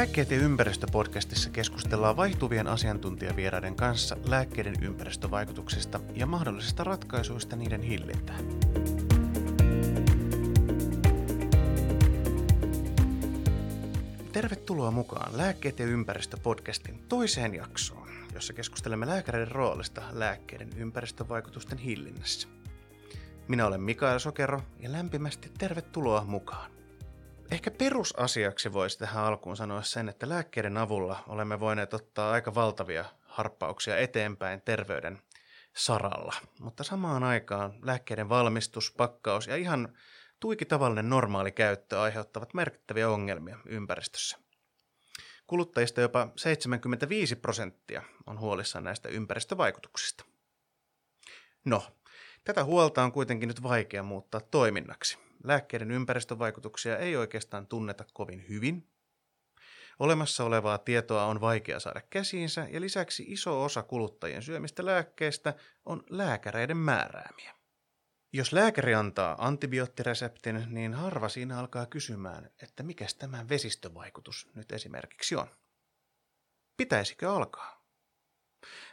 Lääkkeet ja ympäristöpodcastissa keskustellaan vaihtuvien asiantuntijavieraiden kanssa lääkkeiden ympäristövaikutuksista ja mahdollisista ratkaisuista niiden hillintään. Tervetuloa mukaan Lääkkeet ja ympäristöpodcastin toiseen jaksoon, jossa keskustelemme lääkäreiden roolista lääkkeiden ympäristövaikutusten hillinnässä. Minä olen Mikael Sokero ja lämpimästi tervetuloa mukaan. Ehkä perusasiaksi voisi tähän alkuun sanoa sen, että lääkkeiden avulla olemme voineet ottaa aika valtavia harppauksia eteenpäin terveyden saralla. Mutta samaan aikaan lääkkeiden valmistus, pakkaus ja ihan tuiki tavallinen normaali käyttö aiheuttavat merkittäviä ongelmia ympäristössä. Kuluttajista jopa 75 prosenttia on huolissaan näistä ympäristövaikutuksista. No, tätä huolta on kuitenkin nyt vaikea muuttaa toiminnaksi – lääkkeiden ympäristövaikutuksia ei oikeastaan tunneta kovin hyvin. Olemassa olevaa tietoa on vaikea saada käsiinsä ja lisäksi iso osa kuluttajien syömistä lääkkeistä on lääkäreiden määräämiä. Jos lääkäri antaa antibioottireseptin, niin harva siinä alkaa kysymään, että mikä tämä vesistövaikutus nyt esimerkiksi on. Pitäisikö alkaa?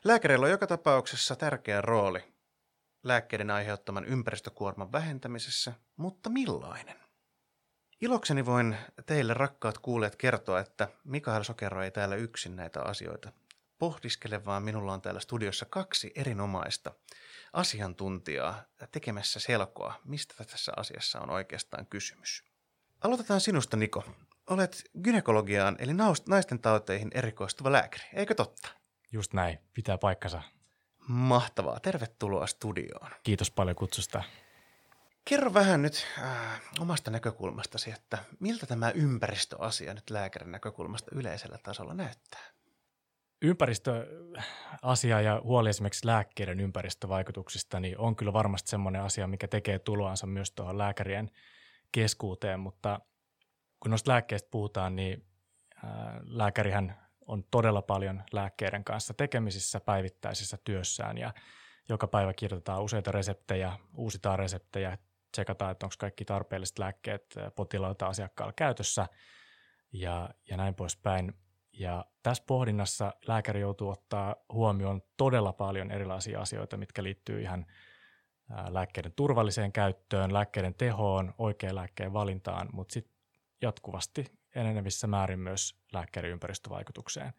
Lääkärillä on joka tapauksessa tärkeä rooli lääkkeiden aiheuttaman ympäristökuorman vähentämisessä, mutta millainen? Ilokseni voin teille rakkaat kuulijat kertoa, että Mikael Sokero ei täällä yksin näitä asioita pohdiskele, vaan minulla on täällä studiossa kaksi erinomaista asiantuntijaa tekemässä selkoa, mistä tässä asiassa on oikeastaan kysymys. Aloitetaan sinusta, Niko. Olet gynekologiaan eli naisten tauteihin erikoistuva lääkäri, eikö totta? Just näin, pitää paikkansa. Mahtavaa. Tervetuloa studioon. Kiitos paljon kutsusta. Kerro vähän nyt äh, omasta näkökulmastasi, että miltä tämä ympäristöasia nyt lääkärin näkökulmasta yleisellä tasolla näyttää? Ympäristöasia ja huoli esimerkiksi lääkkeiden ympäristövaikutuksista niin on kyllä varmasti semmoinen asia, mikä tekee tuloansa myös tuohon lääkärien keskuuteen, mutta kun noista lääkkeistä puhutaan, niin äh, lääkärihän on todella paljon lääkkeiden kanssa tekemisissä päivittäisessä työssään ja joka päivä kirjoitetaan useita reseptejä, uusitaan reseptejä, tsekataan, että onko kaikki tarpeelliset lääkkeet potilailta asiakkaalla käytössä ja, ja näin poispäin. Ja tässä pohdinnassa lääkäri joutuu ottaa huomioon todella paljon erilaisia asioita, mitkä liittyy ihan lääkkeiden turvalliseen käyttöön, lääkkeiden tehoon, oikean lääkkeen valintaan, mutta sitten jatkuvasti enenevissä määrin myös lääkkeiden ympäristövaikutukseen.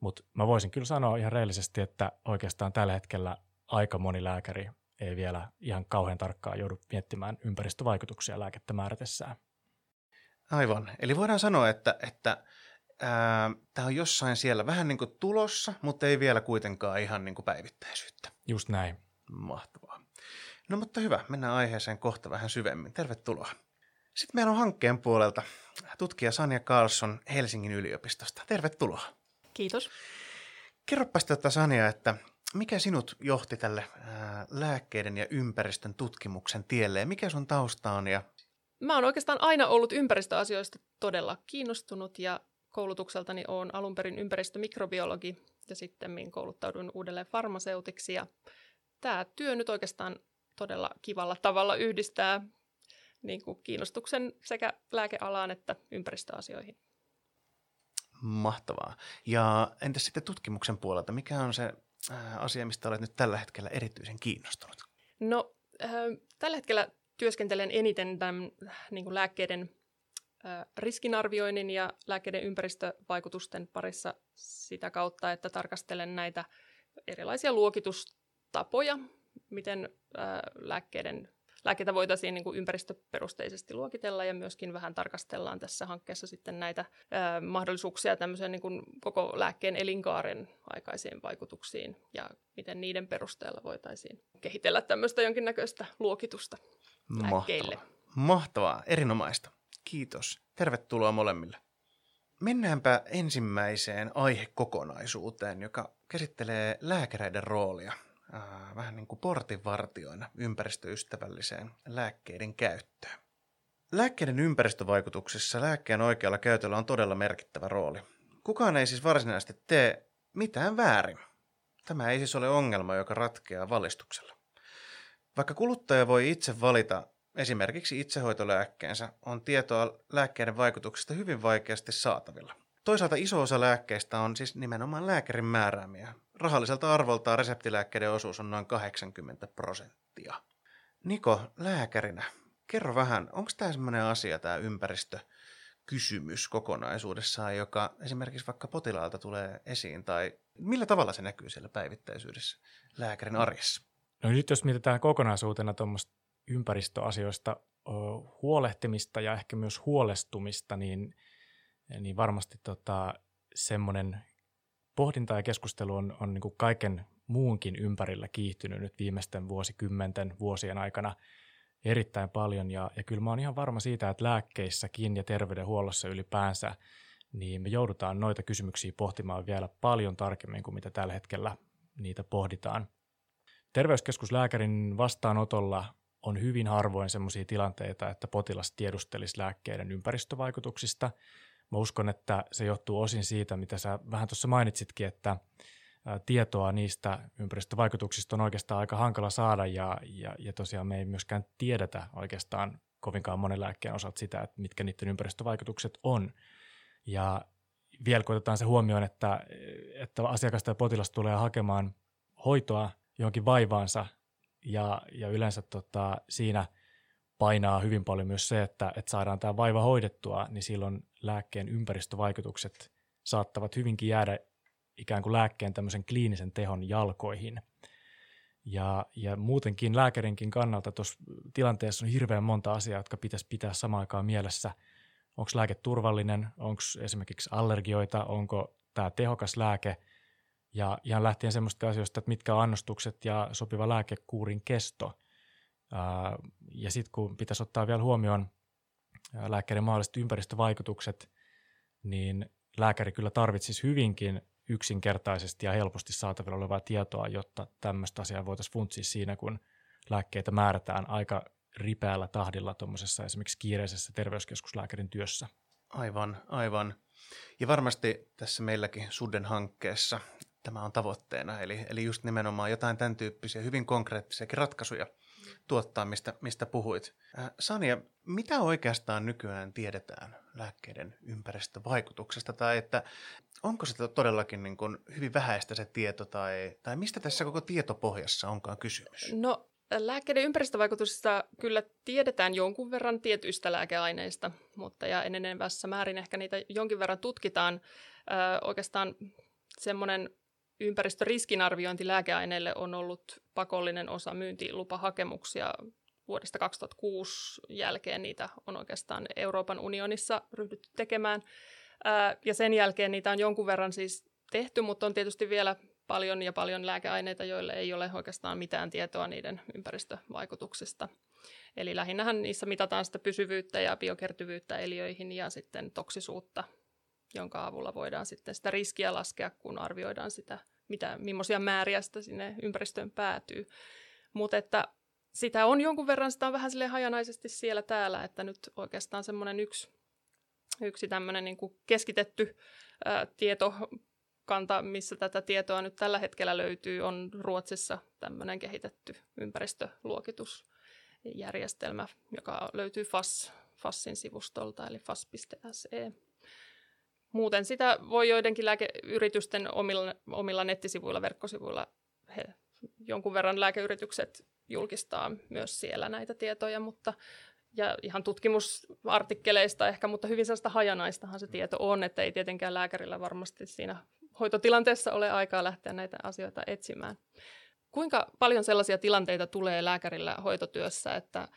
Mutta mä voisin kyllä sanoa ihan reellisesti, että oikeastaan tällä hetkellä aika moni lääkäri ei vielä ihan kauhean tarkkaan joudu miettimään ympäristövaikutuksia lääkettä määrätessään. Aivan. Eli voidaan sanoa, että, että tämä on jossain siellä vähän niin kuin tulossa, mutta ei vielä kuitenkaan ihan niin kuin päivittäisyyttä. Just näin. Mahtavaa. No mutta hyvä, mennään aiheeseen kohta vähän syvemmin. Tervetuloa. Sitten meillä on hankkeen puolelta tutkija Sanja Carlson Helsingin yliopistosta. Tervetuloa. Kiitos. Kerropas tätä Sanja, että mikä sinut johti tälle ää, lääkkeiden ja ympäristön tutkimuksen tielle ja mikä sun tausta on? Ja... Mä oon oikeastaan aina ollut ympäristöasioista todella kiinnostunut ja koulutukseltani olen alun perin ympäristömikrobiologi ja sitten kouluttauduin uudelleen farmaseutiksi ja tämä työ nyt oikeastaan todella kivalla tavalla yhdistää niin kuin kiinnostuksen sekä lääkealaan että ympäristöasioihin. Mahtavaa. Ja entäs sitten tutkimuksen puolelta, mikä on se äh, asia, mistä olet nyt tällä hetkellä erityisen kiinnostunut? No, äh, tällä hetkellä työskentelen eniten tämän niin kuin lääkkeiden äh, riskinarvioinnin ja lääkkeiden ympäristövaikutusten parissa sitä kautta, että tarkastelen näitä erilaisia luokitustapoja, miten äh, lääkkeiden lääkkeitä voitaisiin niin kuin ympäristöperusteisesti luokitella ja myöskin vähän tarkastellaan tässä hankkeessa sitten näitä ää, mahdollisuuksia tämmöisen niin kuin koko lääkkeen elinkaaren aikaisiin vaikutuksiin ja miten niiden perusteella voitaisiin kehitellä tämmöistä jonkinnäköistä luokitusta lääkkeille. Mahtavaa. Mahtavaa, erinomaista. Kiitos. Tervetuloa molemmille. Mennäänpä ensimmäiseen aihekokonaisuuteen, joka käsittelee lääkäreiden roolia äh, vähän niin kuin portinvartioina ympäristöystävälliseen lääkkeiden käyttöön. Lääkkeiden ympäristövaikutuksissa lääkkeen oikealla käytöllä on todella merkittävä rooli. Kukaan ei siis varsinaisesti tee mitään väärin. Tämä ei siis ole ongelma, joka ratkeaa valistuksella. Vaikka kuluttaja voi itse valita esimerkiksi itsehoitolääkkeensä, on tietoa lääkkeiden vaikutuksista hyvin vaikeasti saatavilla. Toisaalta iso osa lääkkeistä on siis nimenomaan lääkärin määräämiä. Rahalliselta arvoltaan reseptilääkkeiden osuus on noin 80 prosenttia. Niko, lääkärinä, kerro vähän, onko tämä sellainen asia, tämä ympäristö, kysymys kokonaisuudessaan, joka esimerkiksi vaikka potilaalta tulee esiin, tai millä tavalla se näkyy siellä päivittäisyydessä lääkärin arjessa? No nyt jos mietitään kokonaisuutena tuommoista ympäristöasioista huolehtimista ja ehkä myös huolestumista, niin, niin varmasti tota, semmoinen pohdinta ja keskustelu on, on niin kaiken muunkin ympärillä kiihtynyt nyt viimeisten vuosikymmenten vuosien aikana erittäin paljon. Ja, ja kyllä mä oon ihan varma siitä, että lääkkeissäkin ja terveydenhuollossa ylipäänsä, niin me joudutaan noita kysymyksiä pohtimaan vielä paljon tarkemmin kuin mitä tällä hetkellä niitä pohditaan. Terveyskeskuslääkärin vastaanotolla on hyvin harvoin sellaisia tilanteita, että potilas tiedustelisi lääkkeiden ympäristövaikutuksista. Mä uskon, että se johtuu osin siitä, mitä sä vähän tuossa mainitsitkin, että tietoa niistä ympäristövaikutuksista on oikeastaan aika hankala saada ja, ja, ja tosiaan me ei myöskään tiedetä oikeastaan kovinkaan monen lääkkeen osalta sitä, että mitkä niiden ympäristövaikutukset on. Ja vielä kun otetaan se huomioon, että, että asiakas tai potilas tulee hakemaan hoitoa johonkin vaivaansa ja, ja yleensä tota, siinä painaa hyvin paljon myös se, että, että saadaan tämä vaiva hoidettua, niin silloin lääkkeen ympäristövaikutukset saattavat hyvinkin jäädä ikään kuin lääkkeen tämmöisen kliinisen tehon jalkoihin. Ja, ja muutenkin lääkärinkin kannalta tuossa tilanteessa on hirveän monta asiaa, jotka pitäisi pitää samaan aikaan mielessä. Onko lääke turvallinen, onko esimerkiksi allergioita, onko tämä tehokas lääke – ja ihan lähtien semmoista asioista, että mitkä on annostukset ja sopiva lääkekuurin kesto. Ja sitten kun pitäisi ottaa vielä huomioon lääkkeiden mahdolliset ympäristövaikutukset, niin lääkäri kyllä tarvitsisi hyvinkin yksinkertaisesti ja helposti saatavilla olevaa tietoa, jotta tämmöistä asiaa voitaisiin funtsia siinä, kun lääkkeitä määrätään aika ripeällä tahdilla tuommoisessa esimerkiksi kiireisessä terveyskeskuslääkärin työssä. Aivan, aivan. Ja varmasti tässä meilläkin Suden hankkeessa tämä on tavoitteena. Eli, eli just nimenomaan jotain tämän tyyppisiä hyvin konkreettisiakin ratkaisuja tuottaa, mistä, mistä puhuit. Äh, Sania, mitä oikeastaan nykyään tiedetään lääkkeiden ympäristövaikutuksesta, tai että onko se todellakin niin kuin hyvin vähäistä se tieto, tai, tai mistä tässä koko tietopohjassa onkaan kysymys? No Lääkkeiden ympäristövaikutuksista kyllä tiedetään jonkun verran tietyistä lääkeaineista, mutta ja enenevässä määrin ehkä niitä jonkin verran tutkitaan. Ö, oikeastaan semmoinen ympäristöriskinarviointi lääkeaineille on ollut pakollinen osa myyntilupahakemuksia vuodesta 2006 jälkeen. Niitä on oikeastaan Euroopan unionissa ryhdytty tekemään. Ja sen jälkeen niitä on jonkun verran siis tehty, mutta on tietysti vielä paljon ja paljon lääkeaineita, joille ei ole oikeastaan mitään tietoa niiden ympäristövaikutuksista. Eli lähinnähän niissä mitataan sitä pysyvyyttä ja biokertyvyyttä eliöihin ja sitten toksisuutta jonka avulla voidaan sitten sitä riskiä laskea, kun arvioidaan sitä, mitä, millaisia määriä sitä sinne ympäristöön päätyy. Mutta että sitä on jonkun verran, sitä on vähän sille hajanaisesti siellä täällä, että nyt oikeastaan semmoinen yksi, yksi tämmöinen niin kuin keskitetty ää, tietokanta, missä tätä tietoa nyt tällä hetkellä löytyy, on Ruotsissa tämmöinen kehitetty ympäristöluokitusjärjestelmä, joka löytyy FAS, FASin sivustolta, eli fas.se. Muuten sitä voi joidenkin lääkeyritysten omilla, omilla nettisivuilla, verkkosivuilla, he, jonkun verran lääkeyritykset julkistaa myös siellä näitä tietoja, mutta ja ihan tutkimusartikkeleista ehkä, mutta hyvin sellaista hajanaistahan se tieto on, että ei tietenkään lääkärillä varmasti siinä hoitotilanteessa ole aikaa lähteä näitä asioita etsimään. Kuinka paljon sellaisia tilanteita tulee lääkärillä hoitotyössä, että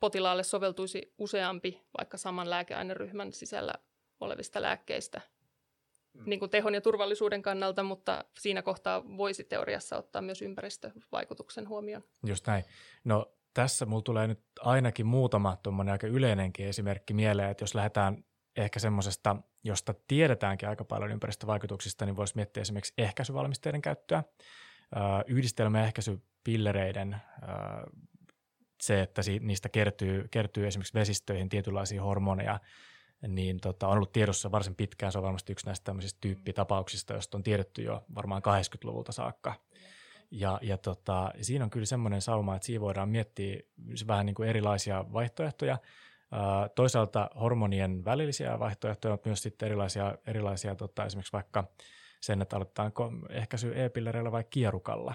potilaalle soveltuisi useampi vaikka saman lääkeaineryhmän sisällä olevista lääkkeistä mm. niin kuin tehon ja turvallisuuden kannalta, mutta siinä kohtaa voisi teoriassa ottaa myös ympäristövaikutuksen huomioon. Just näin. No tässä mulla tulee nyt ainakin muutama tuommoinen aika yleinenkin esimerkki mieleen, että jos lähdetään ehkä semmoisesta, josta tiedetäänkin aika paljon ympäristövaikutuksista, niin voisi miettiä esimerkiksi ehkäisyvalmisteiden käyttöä, yhdistelmäehkäisypillereiden, se, että niistä kertyy, kertyy esimerkiksi vesistöihin tietynlaisia hormoneja, niin tota, on ollut tiedossa varsin pitkään. Se on varmasti yksi näistä tämmöisistä tyyppitapauksista, joista on tiedetty jo varmaan 80-luvulta saakka. Ja, ja tota, siinä on kyllä semmoinen sauma, että siinä voidaan miettiä vähän niin kuin erilaisia vaihtoehtoja. Toisaalta hormonien välillisiä vaihtoehtoja, mutta myös sitten erilaisia, erilaisia tota, esimerkiksi vaikka sen, että aloitetaanko ehkäisy e-pillereillä vai kierukalla.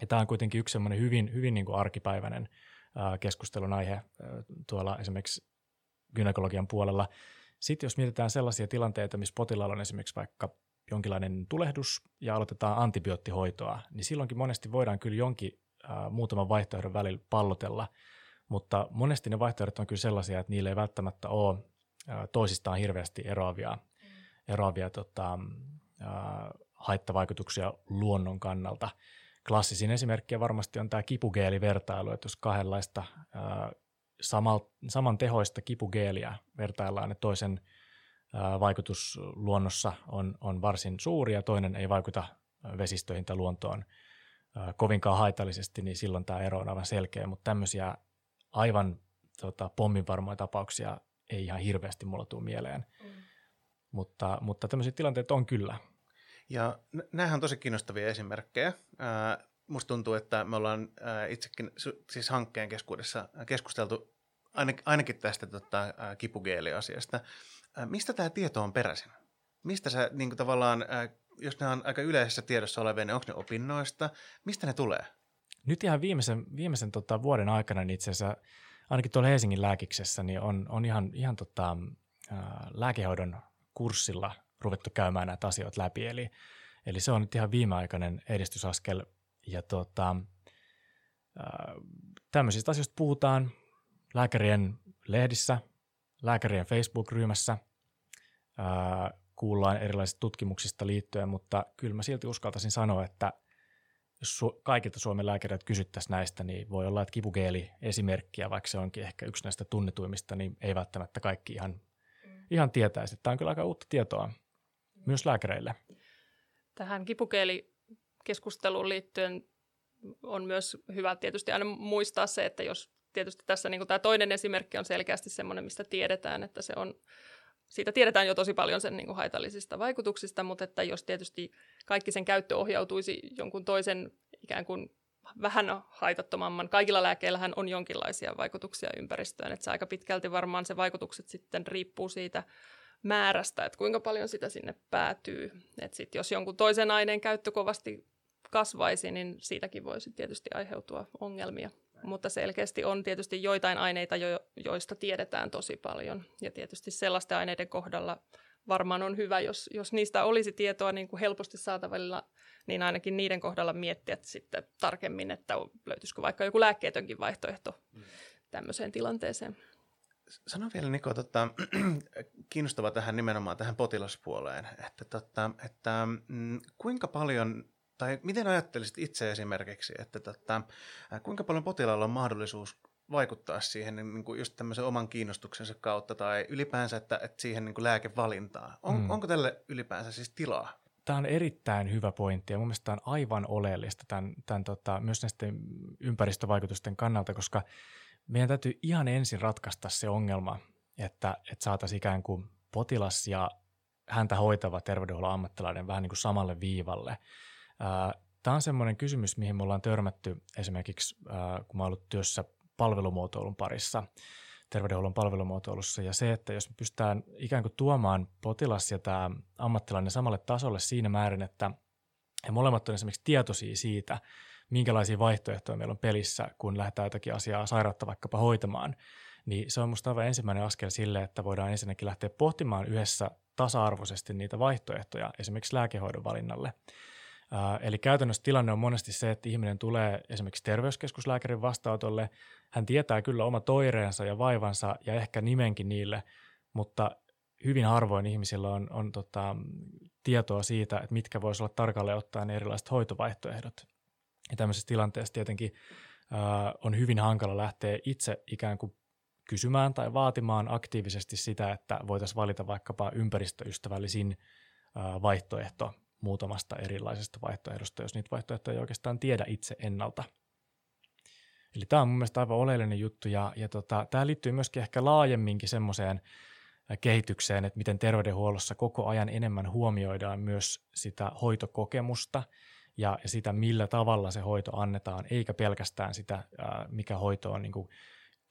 Ja tämä on kuitenkin yksi semmoinen hyvin, hyvin niin kuin arkipäiväinen keskustelun aihe tuolla esimerkiksi gynekologian puolella. Sitten jos mietitään sellaisia tilanteita, missä potilaalla on esimerkiksi vaikka jonkinlainen tulehdus ja aloitetaan antibioottihoitoa, niin silloinkin monesti voidaan kyllä jonkin äh, muutaman vaihtoehdon välillä pallotella, mutta monesti ne vaihtoehdot on kyllä sellaisia, että niillä ei välttämättä ole äh, toisistaan hirveästi eroavia, mm. eroavia tota, äh, haittavaikutuksia luonnon kannalta. Klassisin esimerkki varmasti on tämä kipugeelivertailu, että jos kahdenlaista äh, samal, saman tehoista kipugeeliä vertaillaan, että toisen vaikutus luonnossa on, on varsin suuri ja toinen ei vaikuta vesistöihin tai luontoon kovinkaan haitallisesti, niin silloin tämä ero on aivan selkeä, mutta tämmöisiä aivan tota, pomminvarmoja tapauksia ei ihan hirveästi mulla tule mieleen. Mm. Mutta, mutta tämmöisiä tilanteita on kyllä. Ja nämähän on tosi kiinnostavia esimerkkejä. Ää, musta tuntuu, että me ollaan ää, itsekin siis hankkeen keskuudessa keskusteltu ainakin, ainakin tästä tota, kipugeeliasiasta. Ää, mistä tämä tieto on peräisin? Mistä sä niin kuin, tavallaan jos ne on aika yleisessä tiedossa olevia, niin onko ne opinnoista? Mistä ne tulee? Nyt ihan viimeisen, viimeisen tota, vuoden aikana niin itse asiassa, ainakin tuolla Helsingin lääkiksessä, niin on, on ihan, ihan tota, ää, lääkehoidon kurssilla ruvettu käymään näitä asioita läpi. Eli, eli se on nyt ihan viimeaikainen edistysaskel. Ja tota, ää, tämmöisistä asioista puhutaan lääkärien lehdissä, lääkärien Facebook-ryhmässä, ää, kuullaan erilaisista tutkimuksista liittyen, mutta kyllä mä silti uskaltaisin sanoa, että jos su- kaikilta Suomen lääkäreiltä kysyttäisiin näistä, niin voi olla, että kipugeeli esimerkkiä, vaikka se onkin ehkä yksi näistä tunnetuimmista, niin ei välttämättä kaikki ihan, mm. ihan tietäisi. Tämä on kyllä aika uutta tietoa myös lääkäreille. Tähän kipukeelikeskusteluun liittyen on myös hyvä tietysti aina muistaa se, että jos tietysti tässä niin tämä toinen esimerkki on selkeästi sellainen, mistä tiedetään, että se on siitä tiedetään jo tosi paljon sen niin kuin haitallisista vaikutuksista, mutta että jos tietysti kaikki sen käyttö ohjautuisi jonkun toisen ikään kuin vähän haitattomamman, kaikilla lääkkeillähän on jonkinlaisia vaikutuksia ympäristöön, että se aika pitkälti varmaan se vaikutukset sitten riippuu siitä määrästä, että kuinka paljon sitä sinne päätyy. Että sitten jos jonkun toisen aineen käyttö kovasti kasvaisi, niin siitäkin voisi tietysti aiheutua ongelmia. Mutta selkeästi on tietysti joitain aineita, jo, joista tiedetään tosi paljon. Ja tietysti sellaisten aineiden kohdalla varmaan on hyvä, jos, jos niistä olisi tietoa niin kuin helposti saatavilla, niin ainakin niiden kohdalla miettiä sitten tarkemmin, että löytyisikö vaikka joku lääkkeetönkin vaihtoehto mm. tämmöiseen tilanteeseen. Sano vielä Niko, tota, kiinnostava tähän nimenomaan tähän potilaspuoleen, että, tota, että mm, kuinka paljon tai miten ajattelisit itse esimerkiksi, että tota, kuinka paljon potilaalla on mahdollisuus vaikuttaa siihen niin kuin just tämmöisen oman kiinnostuksensa kautta tai ylipäänsä että, että siihen niin kuin lääkevalintaan? On, mm. Onko tälle ylipäänsä siis tilaa? Tämä on erittäin hyvä pointti ja mun mielestä tämä on aivan oleellista tämän, tämän tota, myös näisten ympäristövaikutusten kannalta, koska meidän täytyy ihan ensin ratkaista se ongelma, että, että saataisiin ikään kuin potilas ja häntä hoitava terveydenhuollon ammattilainen vähän niin kuin samalle viivalle – Tämä on semmoinen kysymys, mihin me ollaan törmätty esimerkiksi, kun mä ollut työssä palvelumuotoilun parissa, terveydenhuollon palvelumuotoilussa, ja se, että jos me pystytään ikään kuin tuomaan potilas ja tämä ammattilainen samalle tasolle siinä määrin, että he molemmat on esimerkiksi tietoisia siitä, minkälaisia vaihtoehtoja meillä on pelissä, kun lähdetään jotakin asiaa sairautta vaikkapa hoitamaan, niin se on minusta aivan ensimmäinen askel sille, että voidaan ensinnäkin lähteä pohtimaan yhdessä tasa-arvoisesti niitä vaihtoehtoja esimerkiksi lääkehoidon valinnalle. Eli käytännössä tilanne on monesti se, että ihminen tulee esimerkiksi terveyskeskuslääkärin vastaanotolle, hän tietää kyllä oma toireensa ja vaivansa ja ehkä nimenkin niille, mutta hyvin harvoin ihmisillä on, on tota, tietoa siitä, että mitkä voisivat olla tarkalleen ottaen erilaiset hoitovaihtoehdot. Ja tämmöisessä tilanteessa tietenkin ää, on hyvin hankala lähteä itse ikään kuin kysymään tai vaatimaan aktiivisesti sitä, että voitaisiin valita vaikkapa ympäristöystävällisin ää, vaihtoehto muutamasta erilaisesta vaihtoehdosta, jos niitä vaihtoehtoja ei oikeastaan tiedä itse ennalta. Eli tämä on mun mielestä aivan oleellinen juttu ja, ja tota, tämä liittyy myöskin ehkä laajemminkin semmoiseen kehitykseen, että miten terveydenhuollossa koko ajan enemmän huomioidaan myös sitä hoitokokemusta ja, sitä, millä tavalla se hoito annetaan, eikä pelkästään sitä, mikä hoito on niin kuin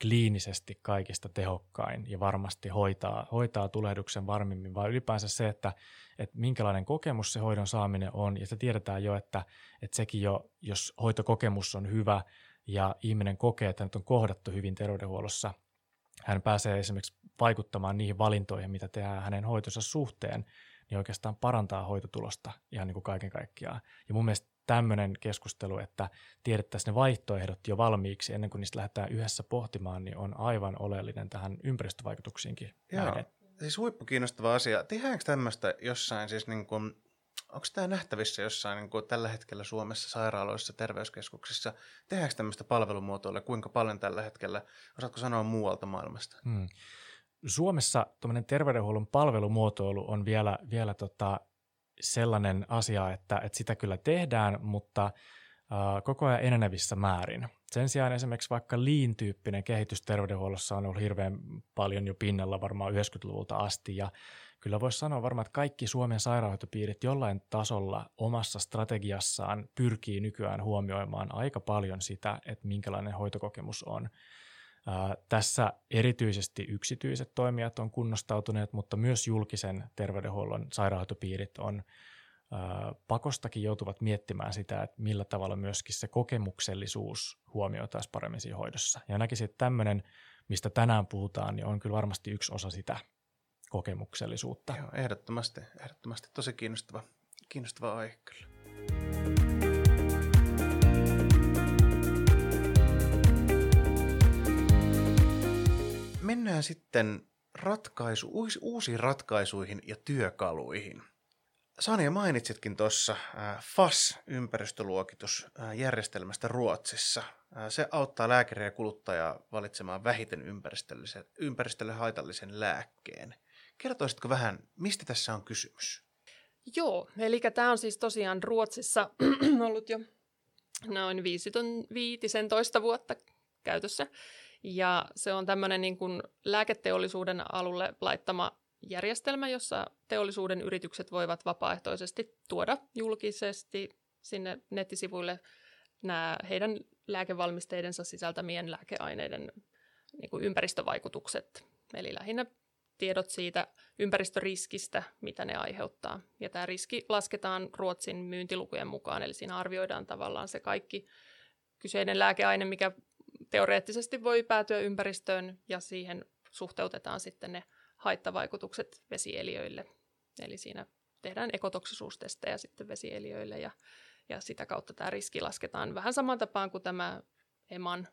kliinisesti kaikista tehokkain ja varmasti hoitaa, hoitaa tulehduksen varmimmin, vaan ylipäänsä se, että, että minkälainen kokemus se hoidon saaminen on. Ja se tiedetään jo, että, että sekin jo, jos hoitokokemus on hyvä ja ihminen kokee, että nyt on kohdattu hyvin terveydenhuollossa, hän pääsee esimerkiksi vaikuttamaan niihin valintoihin, mitä tehdään hänen hoitonsa suhteen, niin oikeastaan parantaa hoitotulosta ihan niin kuin kaiken kaikkiaan. Ja mun mielestä tämmöinen keskustelu, että tiedettäisiin ne vaihtoehdot jo valmiiksi ennen kuin niistä lähdetään yhdessä pohtimaan, niin on aivan oleellinen tähän ympäristövaikutuksiinkin. Joo, näiden. siis huippukiinnostava asia. Tehdäänkö tämmöistä jossain siis niin kuin, onko tämä nähtävissä jossain niin kuin tällä hetkellä Suomessa sairaaloissa, terveyskeskuksissa? Tehdäänkö tämmöistä palvelumuotoilla? Kuinka paljon tällä hetkellä? Osaatko sanoa muualta maailmasta? Hmm. Suomessa terveydenhuollon palvelumuotoilu on vielä, vielä tota, sellainen asia, että, että sitä kyllä tehdään, mutta uh, koko ajan enenevissä määrin. Sen sijaan esimerkiksi vaikka Lean-tyyppinen kehitys terveydenhuollossa on ollut hirveän paljon jo pinnalla varmaan 90-luvulta asti ja kyllä voisi sanoa varmaan, että kaikki Suomen sairaanhoitopiirit jollain tasolla omassa strategiassaan pyrkii nykyään huomioimaan aika paljon sitä, että minkälainen hoitokokemus on. Tässä erityisesti yksityiset toimijat on kunnostautuneet, mutta myös julkisen terveydenhuollon sairaanhoitopiirit on pakostakin joutuvat miettimään sitä, että millä tavalla myöskin se kokemuksellisuus huomioitaisiin paremmin siinä hoidossa. Ja näkisin, että tämmöinen, mistä tänään puhutaan, niin on kyllä varmasti yksi osa sitä kokemuksellisuutta. Joo, ehdottomasti, ehdottomasti tosi kiinnostava, kiinnostava aihe kyllä. Mennään sitten ratkaisu, uusiin ratkaisuihin ja työkaluihin. Sanja mainitsitkin tuossa FAS-ympäristöluokitus järjestelmästä Ruotsissa. Se auttaa lääkäriä ja kuluttajaa valitsemaan vähiten ympäristölle haitallisen lääkkeen. Kertoisitko vähän, mistä tässä on kysymys? Joo, eli tämä on siis tosiaan Ruotsissa ollut jo noin 15 vuotta käytössä. Ja se on tämmöinen niin kuin lääketeollisuuden alulle laittama järjestelmä, jossa teollisuuden yritykset voivat vapaaehtoisesti tuoda julkisesti sinne nettisivuille nämä heidän lääkevalmisteidensa sisältämien lääkeaineiden niin kuin ympäristövaikutukset. Eli lähinnä tiedot siitä ympäristöriskistä, mitä ne aiheuttaa. Ja tämä riski lasketaan Ruotsin myyntilukujen mukaan, eli siinä arvioidaan tavallaan se kaikki kyseinen lääkeaine, mikä teoreettisesti voi päätyä ympäristöön ja siihen suhteutetaan sitten ne haittavaikutukset vesieliöille. Eli siinä tehdään ekotoksisuustestejä sitten vesieliöille ja, ja sitä kautta tämä riski lasketaan vähän saman tapaan kuin tämä EMAN,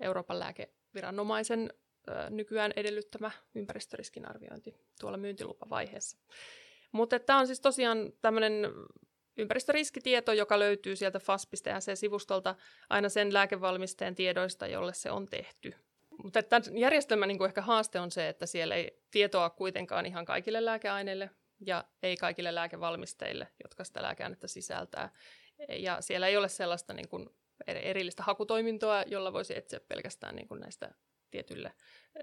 Euroopan lääkeviranomaisen ö, nykyään edellyttämä ympäristöriskin arviointi tuolla myyntilupavaiheessa. Mutta tämä on siis tosiaan tämmöinen ympäristöriskitieto, joka löytyy sieltä fas.se-sivustolta aina sen lääkevalmisteen tiedoista, jolle se on tehty. Mutta tämän järjestelmän niin kuin ehkä haaste on se, että siellä ei tietoa kuitenkaan ihan kaikille lääkeaineille ja ei kaikille lääkevalmisteille, jotka sitä lääkeainetta sisältää. Ja siellä ei ole sellaista niin kuin erillistä hakutoimintoa, jolla voisi etsiä pelkästään niin kuin näistä tietylle,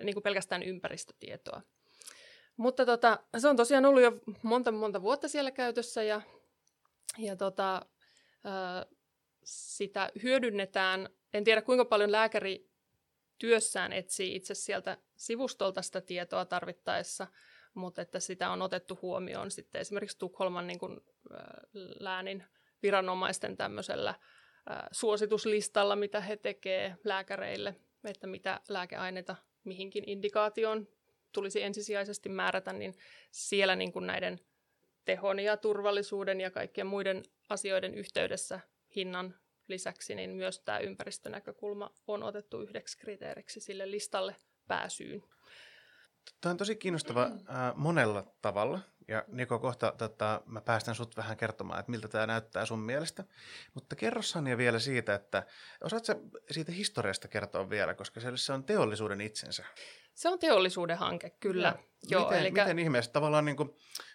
niin kuin pelkästään ympäristötietoa. Mutta tota, se on tosiaan ollut jo monta monta vuotta siellä käytössä ja ja tota, sitä hyödynnetään. En tiedä kuinka paljon lääkäri työssään etsii itse sieltä sivustolta sitä tietoa tarvittaessa, mutta että sitä on otettu huomioon sitten esimerkiksi Tukholman niin kuin, läänin viranomaisten tämmöisellä suosituslistalla, mitä he tekevät lääkäreille, että mitä lääkeaineita mihinkin indikaatioon tulisi ensisijaisesti määrätä, niin siellä niin kuin näiden tehon ja turvallisuuden ja kaikkien muiden asioiden yhteydessä hinnan lisäksi, niin myös tämä ympäristönäkökulma on otettu yhdeksi kriteeriksi sille listalle pääsyyn. Tämä on tosi kiinnostava äh, monella tavalla. Ja Niko, kohta tota, mä päästän sut vähän kertomaan, että miltä tämä näyttää sun mielestä. Mutta kerro Sanja vielä siitä, että osaatko siitä historiasta kertoa vielä, koska se on teollisuuden itsensä. Se on teollisuuden hanke, kyllä. Ja. Joo, miten, elikkä... miten ihmeessä tavallaan, niin kuin,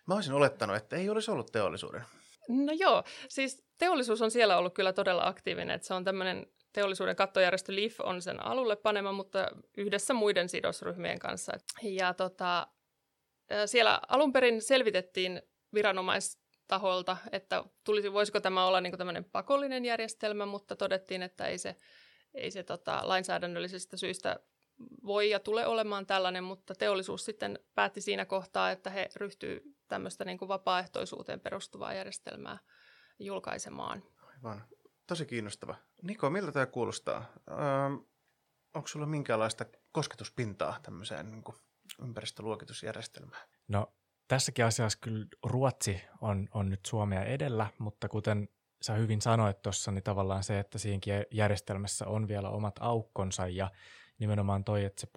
mä olisin olettanut, että ei olisi ollut teollisuuden. No joo, siis teollisuus on siellä ollut kyllä todella aktiivinen, että se on tämmöinen teollisuuden kattojärjestö LIF on sen alulle panema, mutta yhdessä muiden sidosryhmien kanssa. Ja tota, siellä alun perin selvitettiin viranomaistaholta, että tulisi, voisiko tämä olla niin tämmöinen pakollinen järjestelmä, mutta todettiin, että ei se, ei se tota, lainsäädännöllisistä syistä voi ja tulee olemaan tällainen, mutta teollisuus sitten päätti siinä kohtaa, että he ryhtyy tämmöistä niin kuin vapaaehtoisuuteen perustuvaa järjestelmää julkaisemaan. Aivan. Tosi kiinnostava. Niko, miltä tämä kuulostaa? Öö, onko sulla minkäänlaista kosketuspintaa tämmöiseen niin kuin ympäristöluokitusjärjestelmään? No tässäkin asiassa kyllä Ruotsi on, on nyt Suomea edellä, mutta kuten sä hyvin sanoit tuossa, niin tavallaan se, että siinäkin järjestelmässä on vielä omat aukkonsa ja nimenomaan toi, että se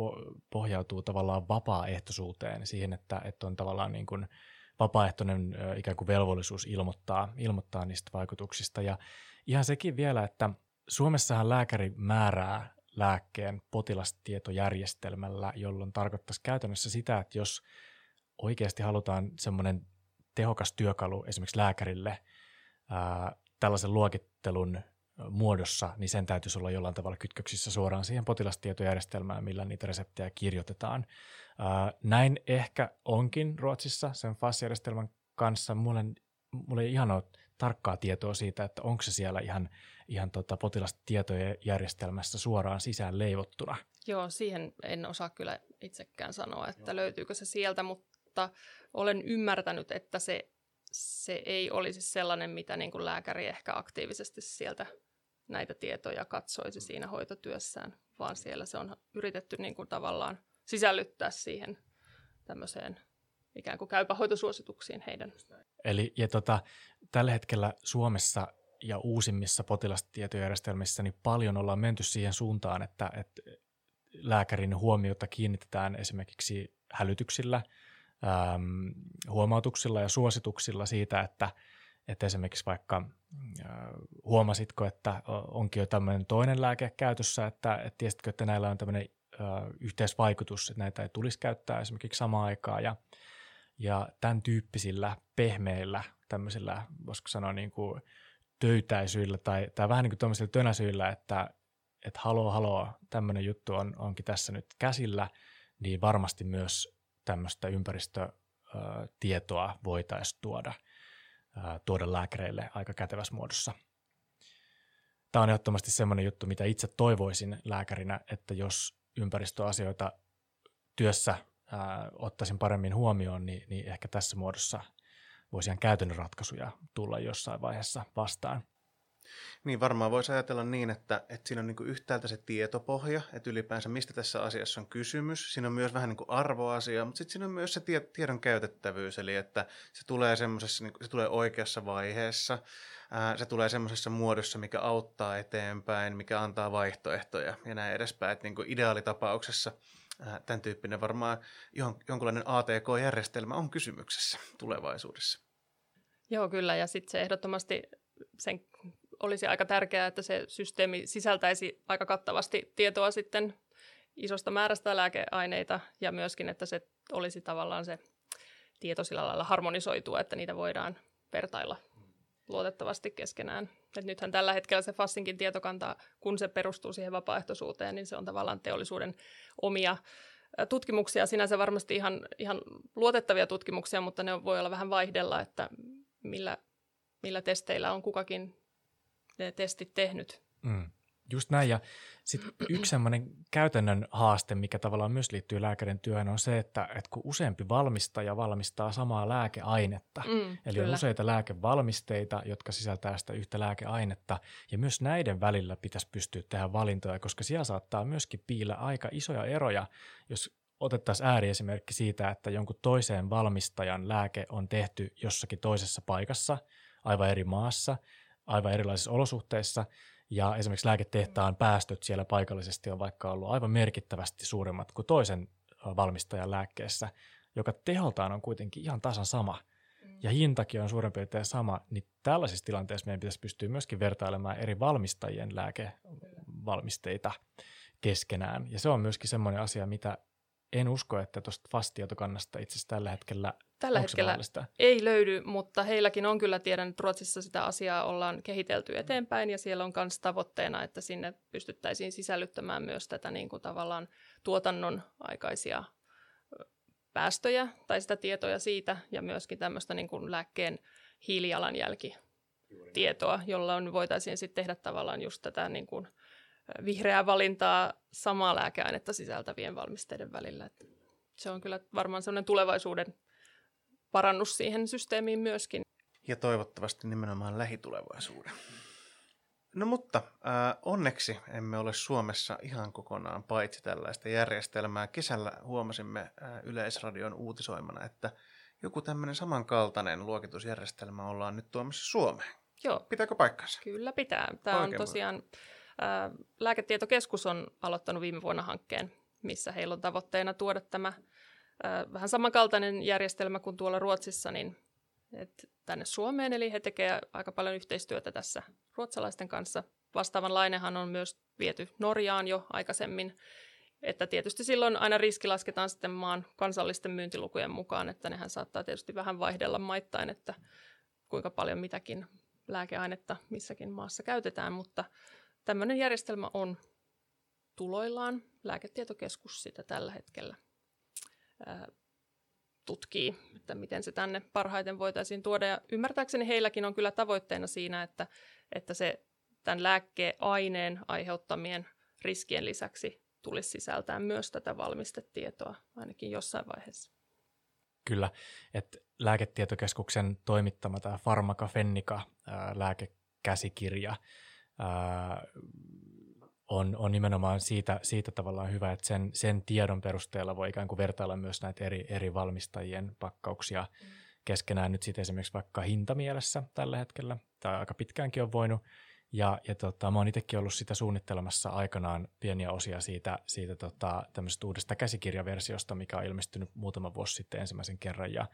pohjautuu tavallaan vapaaehtoisuuteen, siihen, että, että on tavallaan niin kuin vapaaehtoinen ikään kuin velvollisuus ilmoittaa, ilmoittaa niistä vaikutuksista. Ja ihan sekin vielä, että Suomessahan lääkäri määrää lääkkeen potilastietojärjestelmällä, jolloin tarkoittaisi käytännössä sitä, että jos oikeasti halutaan semmoinen tehokas työkalu esimerkiksi lääkärille ää, tällaisen luokittelun muodossa, niin sen täytyisi olla jollain tavalla kytköksissä suoraan siihen potilastietojärjestelmään, millä niitä reseptejä kirjoitetaan. Näin ehkä onkin Ruotsissa sen FAS-järjestelmän kanssa. Mulle, mulle ei ihan ole tarkkaa tietoa siitä, että onko se siellä ihan, ihan tota potilastietojärjestelmässä suoraan sisään leivottuna. Joo, siihen en osaa kyllä itsekään sanoa, että Joo. löytyykö se sieltä, mutta olen ymmärtänyt, että se, se ei olisi sellainen, mitä niin kuin lääkäri ehkä aktiivisesti sieltä näitä tietoja katsoisi mm. siinä hoitotyössään, vaan siellä se on yritetty niin kuin tavallaan sisällyttää siihen tämmöiseen ikään kuin käypähoitosuosituksiin heidän. Eli ja tota, tällä hetkellä Suomessa ja uusimmissa potilastietojärjestelmissä niin paljon ollaan menty siihen suuntaan, että, että lääkärin huomiota kiinnitetään esimerkiksi hälytyksillä, äm, huomautuksilla ja suosituksilla siitä, että, että esimerkiksi vaikka äh, huomasitko, että onkin jo tämmöinen toinen lääke käytössä, että, että tiesitkö, että näillä on tämmöinen äh, yhteisvaikutus, että näitä ei tulisi käyttää esimerkiksi samaan aikaan ja, ja tämän tyyppisillä pehmeillä tämmöisillä, voisiko sanoa niin kuin töytäisyillä tai, tai vähän niin kuin tämmöisillä tönäsyillä, että, että haloo, haloo, tämmöinen juttu on, onkin tässä nyt käsillä, niin varmasti myös tämmöistä ympäristötietoa voitaisiin tuoda, tuoda lääkäreille aika kätevässä muodossa. Tämä on ehdottomasti semmoinen juttu, mitä itse toivoisin lääkärinä, että jos ympäristöasioita työssä ää, ottaisin paremmin huomioon, niin, niin ehkä tässä muodossa voisi ihan käytännön ratkaisuja tulla jossain vaiheessa vastaan. Niin varmaan voisi ajatella niin, että, että siinä on niin yhtäältä se tietopohja, että ylipäänsä mistä tässä asiassa on kysymys. Siinä on myös vähän niin kuin arvoasia, mutta sitten siinä on myös se tiedon käytettävyys, eli että se tulee, niin se tulee oikeassa vaiheessa, ää, se tulee semmoisessa muodossa, mikä auttaa eteenpäin, mikä antaa vaihtoehtoja ja näin edespäin. Että niin kuin ideaalitapauksessa ää, tämän tyyppinen varmaan jonkunlainen ATK-järjestelmä on kysymyksessä tulevaisuudessa. Joo, kyllä. Ja sitten se ehdottomasti sen olisi aika tärkeää, että se systeemi sisältäisi aika kattavasti tietoa sitten isosta määrästä lääkeaineita ja myöskin, että se olisi tavallaan se tieto sillä lailla harmonisoitua, että niitä voidaan vertailla luotettavasti keskenään. Et nythän tällä hetkellä se Fassinkin tietokanta, kun se perustuu siihen vapaaehtoisuuteen, niin se on tavallaan teollisuuden omia tutkimuksia. Sinänsä varmasti ihan, ihan luotettavia tutkimuksia, mutta ne voi olla vähän vaihdella, että millä, millä testeillä on kukakin ne testit tehnyt. Mm. Just näin. Ja sitten yksi sellainen käytännön haaste, mikä tavallaan myös liittyy lääkärin työhön, on se, että, että kun useampi valmistaja valmistaa samaa lääkeainetta, mm, eli kyllä. on useita lääkevalmisteita, jotka sisältää sitä yhtä lääkeainetta, ja myös näiden välillä pitäisi pystyä tehdä valintoja, koska siellä saattaa myöskin piillä aika isoja eroja, jos otettaisiin ääriesimerkki siitä, että jonkun toiseen valmistajan lääke on tehty jossakin toisessa paikassa, aivan eri maassa – aivan erilaisissa olosuhteissa, ja esimerkiksi lääketehtaan päästöt siellä paikallisesti on vaikka ollut aivan merkittävästi suuremmat kuin toisen valmistajan lääkkeessä, joka teholtaan on kuitenkin ihan tasan sama, ja mm. hintakin on suurin piirtein sama, niin tällaisissa tilanteissa meidän pitäisi pystyä myöskin vertailemaan eri valmistajien lääkevalmisteita keskenään. Ja se on myöskin semmoinen asia, mitä en usko, että tuosta FAST-tietokannasta itse asiassa tällä hetkellä Tällä hetkellä ei löydy, mutta heilläkin on kyllä, tiedän, että Ruotsissa sitä asiaa ollaan kehitelty eteenpäin ja siellä on myös tavoitteena, että sinne pystyttäisiin sisällyttämään myös tätä niin kuin tavallaan tuotannon aikaisia päästöjä tai sitä tietoja siitä ja myöskin tämmöistä niin kuin lääkkeen hiilijalanjälki tietoa, jolla on, voitaisiin sitten tehdä tavallaan just tätä niin kuin, vihreää valintaa samaa lääkeainetta sisältävien valmisteiden välillä. Että se on kyllä varmaan sellainen tulevaisuuden parannus siihen systeemiin myöskin. Ja toivottavasti nimenomaan lähitulevaisuuden. No mutta äh, onneksi emme ole Suomessa ihan kokonaan paitsi tällaista järjestelmää. Kesällä huomasimme äh, Yleisradion uutisoimana, että joku tämmöinen samankaltainen luokitusjärjestelmä ollaan nyt tuomassa Suomeen. Joo. Pitääkö paikkansa? Kyllä pitää. Tämä Oikein on tosiaan, ää, Lääketietokeskus on aloittanut viime vuonna hankkeen, missä heillä on tavoitteena tuoda tämä vähän samankaltainen järjestelmä kuin tuolla Ruotsissa, niin et tänne Suomeen, eli he tekevät aika paljon yhteistyötä tässä ruotsalaisten kanssa. Vastaavanlainehan on myös viety Norjaan jo aikaisemmin, että tietysti silloin aina riski lasketaan sitten maan kansallisten myyntilukujen mukaan, että nehän saattaa tietysti vähän vaihdella maittain, että kuinka paljon mitäkin lääkeainetta missäkin maassa käytetään, mutta tämmöinen järjestelmä on tuloillaan. Lääketietokeskus sitä tällä hetkellä tutkii, että miten se tänne parhaiten voitaisiin tuoda. Ja ymmärtääkseni heilläkin on kyllä tavoitteena siinä, että, että se tämän lääkeaineen aiheuttamien riskien lisäksi tulisi sisältää myös tätä valmistetietoa ainakin jossain vaiheessa. Kyllä, että lääketietokeskuksen toimittama tämä Pharmaca Fennica lääkekäsikirja ää, on, on nimenomaan siitä, siitä tavallaan hyvä, että sen, sen tiedon perusteella voi ikään kuin vertailla myös näitä eri, eri valmistajien pakkauksia keskenään nyt sitten esimerkiksi vaikka hintamielessä tällä hetkellä, tai aika pitkäänkin on voinut, ja, ja tota, mä oon itsekin ollut sitä suunnittelemassa aikanaan pieniä osia siitä, siitä tota, tämmöisestä uudesta käsikirjaversiosta, mikä on ilmestynyt muutama vuosi sitten ensimmäisen kerran. Ja,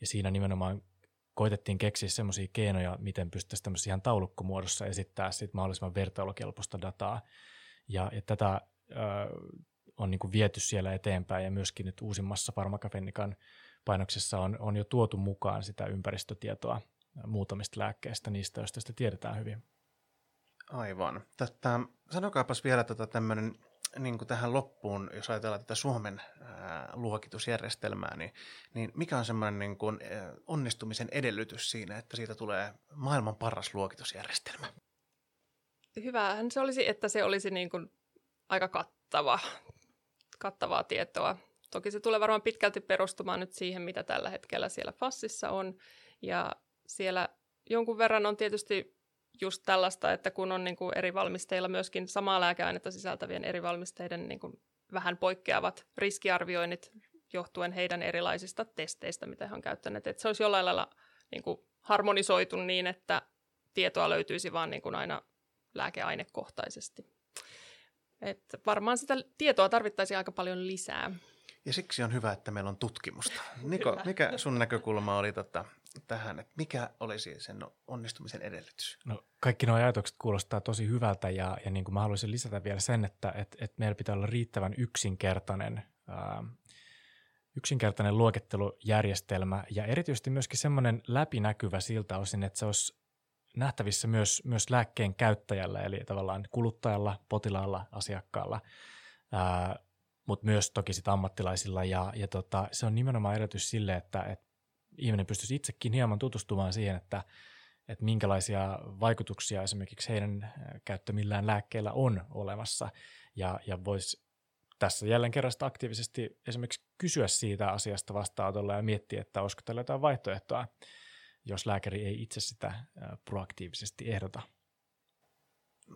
ja siinä nimenomaan koitettiin keksiä semmoisia keinoja, miten pystyttäisiin tämmöisessä ihan taulukkomuodossa esittää sit mahdollisimman vertailukelpoista dataa. Ja, ja tätä ö, on niin kuin viety siellä eteenpäin ja myöskin nyt uusimmassa Farmakafennikan painoksessa on, on jo tuotu mukaan sitä ympäristötietoa muutamista lääkkeistä, niistä, joista sitä tiedetään hyvin. Aivan. Tätä, sanokaapas vielä tota tämmöinen niin kuin tähän loppuun, jos ajatellaan tätä Suomen ää, luokitusjärjestelmää, niin, niin mikä on semmoinen niin onnistumisen edellytys siinä, että siitä tulee maailman paras luokitusjärjestelmä? Hyvähän se olisi, että se olisi niin kuin aika kattava, kattavaa tietoa. Toki se tulee varmaan pitkälti perustumaan nyt siihen, mitä tällä hetkellä siellä FASSissa on. Ja siellä jonkun verran on tietysti just tällaista, että kun on niin kuin eri valmisteilla myöskin samaa lääkeainetta sisältävien eri valmisteiden niin kuin vähän poikkeavat riskiarvioinnit johtuen heidän erilaisista testeistä, mitä he on käyttäneet. Että se olisi jollain lailla niin kuin harmonisoitu niin, että tietoa löytyisi vaan niin kuin aina lääkeainekohtaisesti. että varmaan sitä tietoa tarvittaisiin aika paljon lisää. Ja siksi on hyvä, että meillä on tutkimusta. Niko, mikä sun näkökulma oli tota, tähän, että mikä olisi sen onnistumisen edellytys? No, kaikki nuo ajatukset kuulostaa tosi hyvältä ja, ja niin kuin mä haluaisin lisätä vielä sen, että et, et meillä pitää olla riittävän yksinkertainen, ää, yksinkertainen luokittelujärjestelmä ja erityisesti myöskin semmoinen läpinäkyvä siltä osin, että se olisi nähtävissä myös, myös lääkkeen käyttäjällä, eli tavallaan kuluttajalla, potilaalla, asiakkaalla, mutta myös toki sit ammattilaisilla. Ja, ja tota, se on nimenomaan edellytys sille, että, että ihminen pystyisi itsekin hieman tutustumaan siihen, että, että minkälaisia vaikutuksia esimerkiksi heidän käyttämillään lääkkeillä on olemassa ja, ja voisi tässä jälleen kerran aktiivisesti esimerkiksi kysyä siitä asiasta vastaanotolla ja miettiä, että olisiko tällä jotain vaihtoehtoa, jos lääkäri ei itse sitä äh, proaktiivisesti ehdota.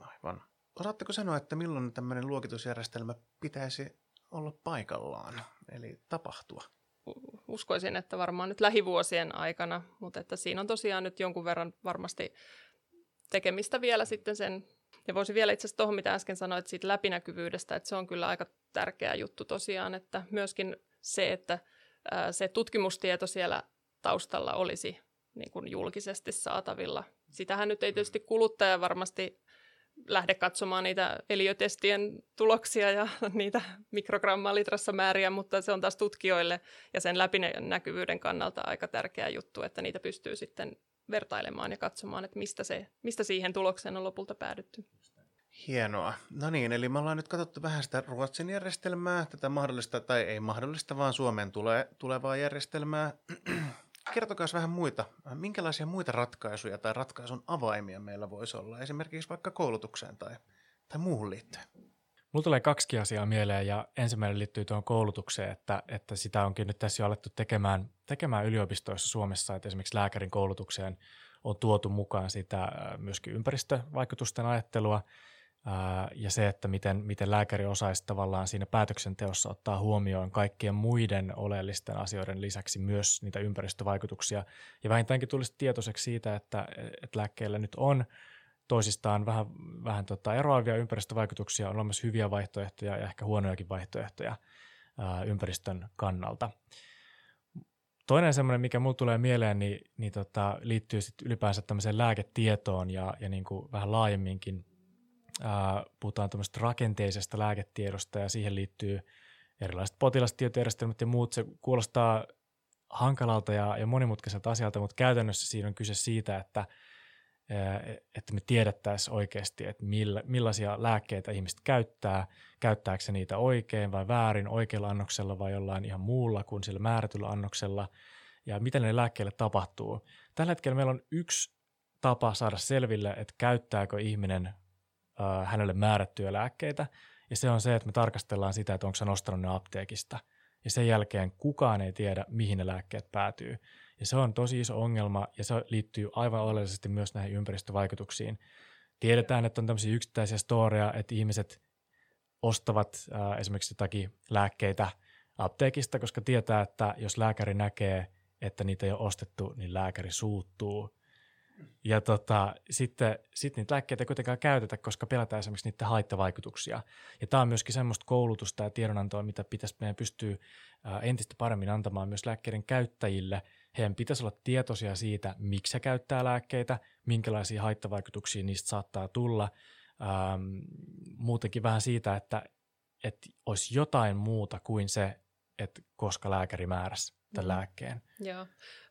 Aivan. Osaatteko sanoa, että milloin tämmöinen luokitusjärjestelmä pitäisi olla paikallaan, eli tapahtua? uskoisin, että varmaan nyt lähivuosien aikana, mutta että siinä on tosiaan nyt jonkun verran varmasti tekemistä vielä sitten sen. Ja voisin vielä itse asiassa tuohon, mitä äsken sanoit siitä läpinäkyvyydestä, että se on kyllä aika tärkeä juttu tosiaan, että myöskin se, että se tutkimustieto siellä taustalla olisi niin kuin julkisesti saatavilla. Sitähän nyt ei tietysti kuluttaja varmasti lähde katsomaan niitä eliötestien tuloksia ja niitä mikrogrammaa litrassa määriä, mutta se on taas tutkijoille ja sen läpinäkyvyyden kannalta aika tärkeä juttu, että niitä pystyy sitten vertailemaan ja katsomaan, että mistä, se, mistä siihen tulokseen on lopulta päädytty. Hienoa. No niin, eli me ollaan nyt katsottu vähän sitä Ruotsin järjestelmää, tätä mahdollista, tai ei mahdollista, vaan Suomen tule, tulevaa järjestelmää kertokaa vähän muita. Minkälaisia muita ratkaisuja tai ratkaisun avaimia meillä voisi olla esimerkiksi vaikka koulutukseen tai tai muuhun liittyen? Mulla tulee kaksi asiaa mieleen ja ensimmäinen liittyy tuohon koulutukseen, että, että sitä onkin nyt tässä jo alettu tekemään, tekemään yliopistoissa Suomessa, että esimerkiksi lääkärin koulutukseen on tuotu mukaan sitä myöskin ympäristövaikutusten ajattelua ja se, että miten, miten lääkäri osaisi tavallaan siinä päätöksenteossa ottaa huomioon kaikkien muiden oleellisten asioiden lisäksi myös niitä ympäristövaikutuksia. Ja vähintäänkin tulisi tietoiseksi siitä, että, että lääkkeellä nyt on toisistaan vähän, vähän tota eroavia ympäristövaikutuksia, on olemassa hyviä vaihtoehtoja ja ehkä huonojakin vaihtoehtoja ää, ympäristön kannalta. Toinen semmoinen, mikä mulle tulee mieleen, niin, niin tota, liittyy sit ylipäänsä tämmöiseen lääketietoon ja, ja niin kuin vähän laajemminkin. Puhutaan tämmöistä rakenteisesta lääketiedosta ja siihen liittyy erilaiset potilastietojärjestelmät ja muut. Se kuulostaa hankalalta ja, ja monimutkaiselta asialta, mutta käytännössä siinä on kyse siitä, että – että me tiedettäisiin oikeasti, että millä, millaisia lääkkeitä ihmiset käyttää, käyttääkö se niitä oikein vai väärin, oikealla annoksella vai jollain ihan muulla kuin sillä määrätyllä annoksella, ja miten ne lääkkeille tapahtuu. Tällä hetkellä meillä on yksi tapa saada selville, että käyttääkö ihminen hänelle määrättyjä lääkkeitä, ja se on se, että me tarkastellaan sitä, että onko se nostanut ne apteekista. Ja sen jälkeen kukaan ei tiedä, mihin ne lääkkeet päätyy. Ja se on tosi iso ongelma ja se liittyy aivan oleellisesti myös näihin ympäristövaikutuksiin. Tiedetään, että on tämmöisiä yksittäisiä storeja, että ihmiset ostavat äh, esimerkiksi jotakin lääkkeitä apteekista, koska tietää, että jos lääkäri näkee, että niitä ei ole ostettu, niin lääkäri suuttuu. Ja tota, sitten sit niitä lääkkeitä ei kuitenkaan käytetä, koska pelätään esimerkiksi niiden haittavaikutuksia. Ja tämä on myöskin semmoista koulutusta ja tiedonantoa, mitä pitäisi meidän pystyä entistä paremmin antamaan myös lääkkeiden käyttäjille – heidän pitäisi olla tietoisia siitä, miksi he käyttää lääkkeitä, minkälaisia haittavaikutuksia niistä saattaa tulla. Ähm, muutenkin vähän siitä, että, että olisi jotain muuta kuin se, että koska lääkäri määräsi tämän mm. lääkkeen. Joo,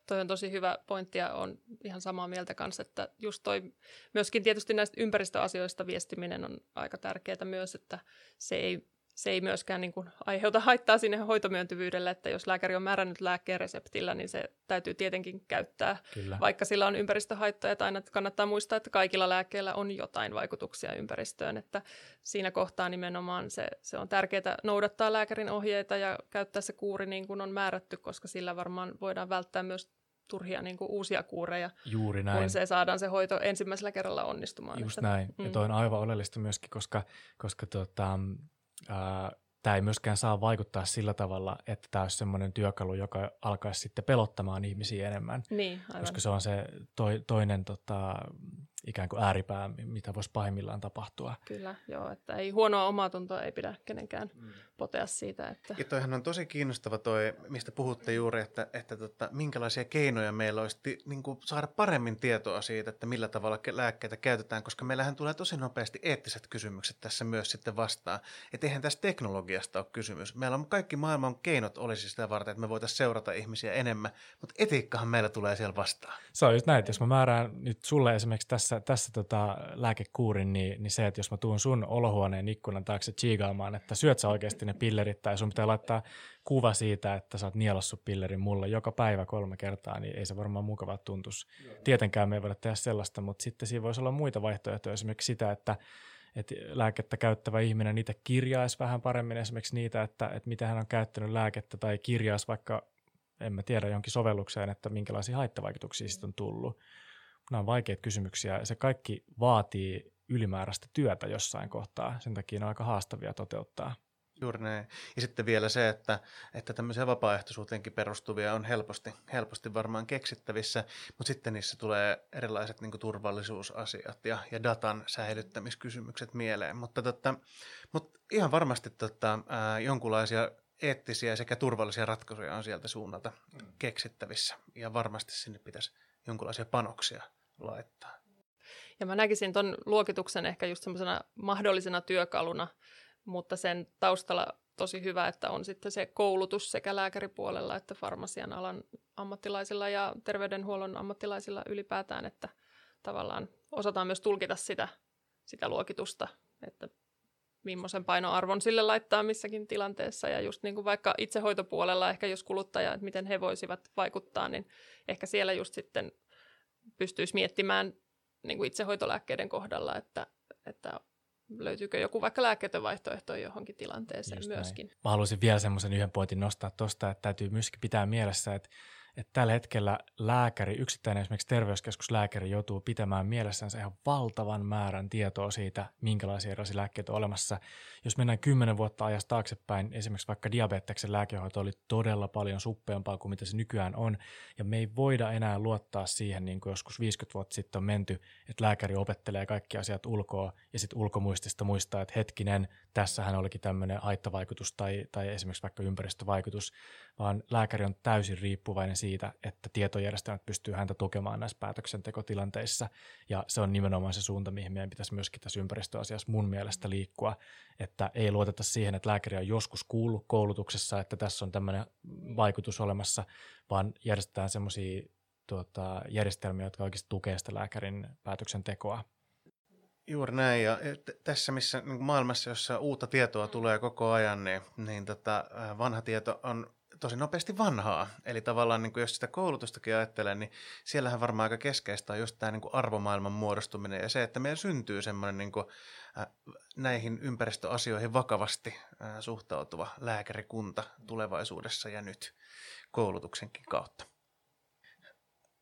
toi on tosi hyvä pointti ja on ihan samaa mieltä kanssa, että just toi, myöskin tietysti näistä ympäristöasioista viestiminen on aika tärkeää myös, että se ei se ei myöskään niin kuin aiheuta haittaa sinne hoitomyöntyvyydelle, että jos lääkäri on määrännyt lääkkeen reseptillä, niin se täytyy tietenkin käyttää, Kyllä. vaikka sillä on ympäristöhaittoja. Että aina kannattaa muistaa, että kaikilla lääkkeillä on jotain vaikutuksia ympäristöön, että siinä kohtaa nimenomaan se, se on tärkeää noudattaa lääkärin ohjeita ja käyttää se kuuri niin kuin on määrätty, koska sillä varmaan voidaan välttää myös turhia niin kuin uusia kuureja, Juuri näin. kun se saadaan se hoito ensimmäisellä kerralla onnistumaan. Just että, näin. Mm. Ja toi on aivan oleellista myöskin, koska, koska tota, tämä ei myöskään saa vaikuttaa sillä tavalla, että tämä olisi sellainen työkalu, joka alkaisi sitten pelottamaan ihmisiä enemmän. Niin, aivan. Koska se on se toi, toinen tota, ikään kuin ääripää, mitä voisi pahimmillaan tapahtua. Kyllä, joo, että ei huonoa omaa tuntoa ei pidä kenenkään mm. Potea siitä. Että... Ja toihan on tosi kiinnostava toi, mistä puhutte juuri, että, että tota, minkälaisia keinoja meillä olisi niin kuin saada paremmin tietoa siitä, että millä tavalla lääkkeitä käytetään, koska meillähän tulee tosi nopeasti eettiset kysymykset tässä myös sitten vastaan. Että eihän tässä teknologiasta ole kysymys. Meillä on kaikki maailman keinot olisi sitä varten, että me voitaisiin seurata ihmisiä enemmän, mutta etiikkahan meillä tulee siellä vastaan. Se on just näin, että jos mä määrään nyt sulle esimerkiksi tässä tässä, tässä tota lääkekuurin, niin, niin se, että jos mä tuun sun olohuoneen ikkunan taakse chiigaamaan, että syöt sä oikeasti ne pillerit tai sun pitää laittaa kuva siitä, että sä oot nielassut pillerin mulle joka päivä kolme kertaa, niin ei se varmaan mukavaa tuntus. Tietenkään me ei voida tehdä sellaista, mutta sitten siinä voisi olla muita vaihtoehtoja, esimerkiksi sitä, että että lääkettä käyttävä ihminen itse kirjaisi vähän paremmin esimerkiksi niitä, että, että miten hän on käyttänyt lääkettä tai kirjaisi vaikka, en mä tiedä, jonkin sovellukseen, että minkälaisia haittavaikutuksia siitä on tullut nämä on vaikeita kysymyksiä ja se kaikki vaatii ylimääräistä työtä jossain kohtaa. Sen takia ne on aika haastavia toteuttaa. Juuri näin. Ja sitten vielä se, että, että tämmöisiä vapaaehtoisuuteenkin perustuvia on helposti, helposti varmaan keksittävissä, mutta sitten niissä tulee erilaiset niin turvallisuusasiat ja, ja datan säilyttämiskysymykset mieleen. Mutta, totta, mutta ihan varmasti totta, ää, jonkunlaisia eettisiä sekä turvallisia ratkaisuja on sieltä suunnalta mm. keksittävissä. Ja varmasti sinne pitäisi jonkinlaisia panoksia laittaa. Ja mä näkisin tuon luokituksen ehkä just semmoisena mahdollisena työkaluna, mutta sen taustalla tosi hyvä, että on sitten se koulutus sekä lääkäripuolella että farmasian alan ammattilaisilla ja terveydenhuollon ammattilaisilla ylipäätään, että tavallaan osataan myös tulkita sitä, sitä luokitusta, että millaisen painoarvon sille laittaa missäkin tilanteessa. Ja just niin kuin vaikka itsehoitopuolella ehkä jos kuluttaja, että miten he voisivat vaikuttaa, niin ehkä siellä just sitten pystyisi miettimään niin kuin itsehoitolääkkeiden kohdalla, että, että löytyykö joku vaikka lääkkeetön vaihtoehto johonkin tilanteeseen Just myöskin. Näin. Mä haluaisin vielä semmoisen yhden pointin nostaa tuosta, että täytyy myöskin pitää mielessä, että että tällä hetkellä lääkäri, yksittäinen esimerkiksi terveyskeskuslääkäri joutuu pitämään mielessänsä ihan valtavan määrän tietoa siitä, minkälaisia erilaisia lääkkeitä on olemassa. Jos mennään kymmenen vuotta ajasta taaksepäin, esimerkiksi vaikka diabeteksen lääkehoito oli todella paljon suppeampaa kuin mitä se nykyään on, ja me ei voida enää luottaa siihen, niin kuin joskus 50 vuotta sitten on menty, että lääkäri opettelee kaikki asiat ulkoa, ja sitten ulkomuistista muistaa, että hetkinen, tässähän olikin tämmöinen haittavaikutus tai, tai esimerkiksi vaikka ympäristövaikutus, vaan lääkäri on täysin riippuvainen siitä, että tietojärjestelmät pystyy häntä tukemaan näissä päätöksentekotilanteissa, ja se on nimenomaan se suunta, mihin meidän pitäisi myöskin tässä ympäristöasiassa mun mielestä liikkua, että ei luoteta siihen, että lääkäri on joskus kuullut koulutuksessa, että tässä on tämmöinen vaikutus olemassa, vaan järjestetään semmoisia tuota, järjestelmiä, jotka oikeasti tukevat sitä lääkärin päätöksentekoa. Juuri näin, ja tässä missä niin maailmassa, jossa uutta tietoa tulee koko ajan, niin, niin tota, vanha tieto on tosi nopeasti vanhaa. Eli tavallaan niin kuin jos sitä koulutustakin ajattelee, niin siellähän varmaan aika keskeistä on just tämä niin kuin arvomaailman muodostuminen ja se, että meillä syntyy semmoinen niin kuin, äh, näihin ympäristöasioihin vakavasti äh, suhtautuva lääkärikunta tulevaisuudessa ja nyt koulutuksenkin kautta.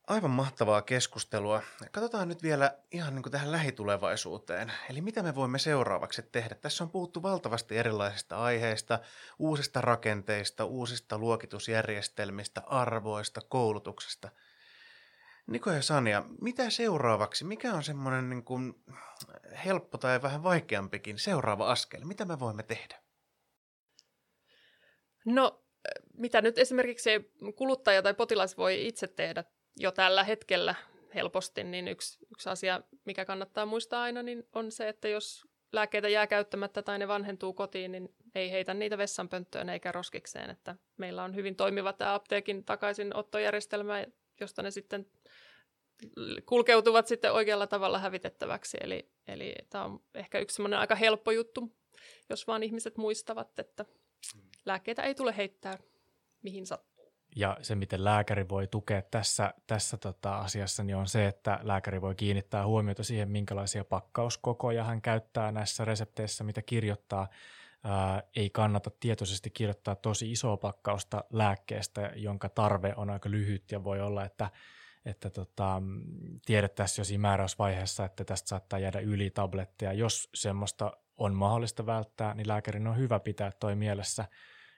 Aivan mahtavaa keskustelua. Katsotaan nyt vielä ihan niin kuin tähän lähitulevaisuuteen. Eli mitä me voimme seuraavaksi tehdä? Tässä on puhuttu valtavasti erilaisista aiheista, uusista rakenteista, uusista luokitusjärjestelmistä, arvoista, koulutuksesta. Niko ja Sania, mitä seuraavaksi? Mikä on semmoinen niin kuin helppo tai vähän vaikeampikin seuraava askel? Mitä me voimme tehdä? No, mitä nyt esimerkiksi kuluttaja tai potilas voi itse tehdä jo tällä hetkellä helposti, niin yksi, yksi asia, mikä kannattaa muistaa aina, niin on se, että jos lääkkeitä jää käyttämättä tai ne vanhentuu kotiin, niin ei heitä niitä vessanpönttöön eikä roskikseen. Että meillä on hyvin toimiva tämä apteekin takaisinottojärjestelmä, josta ne sitten kulkeutuvat sitten oikealla tavalla hävitettäväksi. Eli, eli tämä on ehkä yksi semmoinen aika helppo juttu, jos vaan ihmiset muistavat, että lääkkeitä ei tule heittää mihin sattuu. Ja se, miten lääkäri voi tukea tässä, tässä tota asiassa, niin on se, että lääkäri voi kiinnittää huomiota siihen, minkälaisia pakkauskokoja hän käyttää näissä resepteissä, mitä kirjoittaa. Ää, ei kannata tietoisesti kirjoittaa tosi isoa pakkausta lääkkeestä, jonka tarve on aika lyhyt ja voi olla, että että tota, tiedettäisiin jo siinä määräysvaiheessa, että tästä saattaa jäädä yli tabletteja. Jos semmoista on mahdollista välttää, niin lääkärin on hyvä pitää toi mielessä –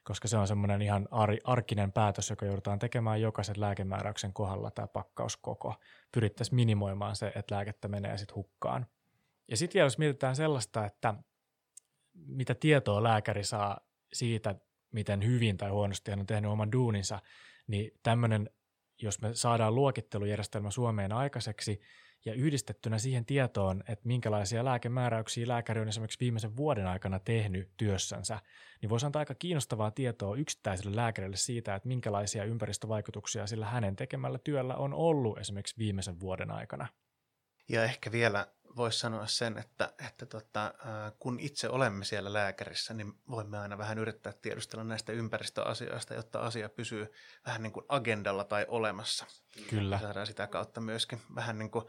koska se on semmoinen ihan ar- arkinen päätös, joka joudutaan tekemään jokaisen lääkemääräyksen kohdalla tämä pakkauskoko. Pyrittäisiin minimoimaan se, että lääkettä menee sitten hukkaan. Ja sitten vielä jos mietitään sellaista, että mitä tietoa lääkäri saa siitä, miten hyvin tai huonosti hän on tehnyt oman duuninsa, niin tämmöinen, jos me saadaan luokittelujärjestelmä Suomeen aikaiseksi, ja yhdistettynä siihen tietoon, että minkälaisia lääkemääräyksiä lääkäri on esimerkiksi viimeisen vuoden aikana tehnyt työssänsä, niin voisi antaa aika kiinnostavaa tietoa yksittäiselle lääkärille siitä, että minkälaisia ympäristövaikutuksia sillä hänen tekemällä työllä on ollut esimerkiksi viimeisen vuoden aikana. Ja ehkä vielä voisi sanoa sen, että, että tota, kun itse olemme siellä lääkärissä, niin voimme aina vähän yrittää tiedustella näistä ympäristöasioista, jotta asia pysyy vähän niin kuin agendalla tai olemassa. Kyllä. Saadaan sitä kautta myöskin vähän niin kuin